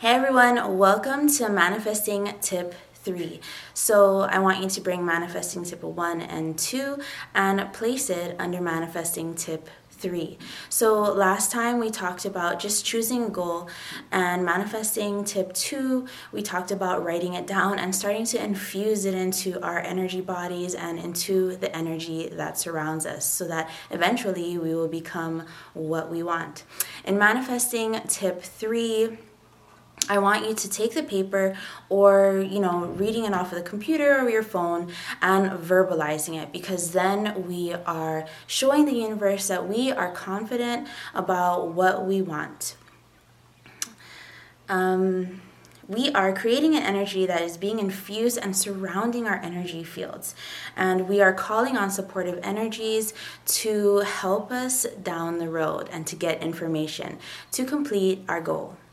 Hey everyone, welcome to Manifesting Tip 3. So, I want you to bring Manifesting Tip 1 and 2 and place it under Manifesting Tip 3. So, last time we talked about just choosing a goal and manifesting tip 2, we talked about writing it down and starting to infuse it into our energy bodies and into the energy that surrounds us so that eventually we will become what we want. In manifesting tip 3, I want you to take the paper or, you know, reading it off of the computer or your phone and verbalizing it because then we are showing the universe that we are confident about what we want. Um, we are creating an energy that is being infused and surrounding our energy fields. And we are calling on supportive energies to help us down the road and to get information to complete our goal.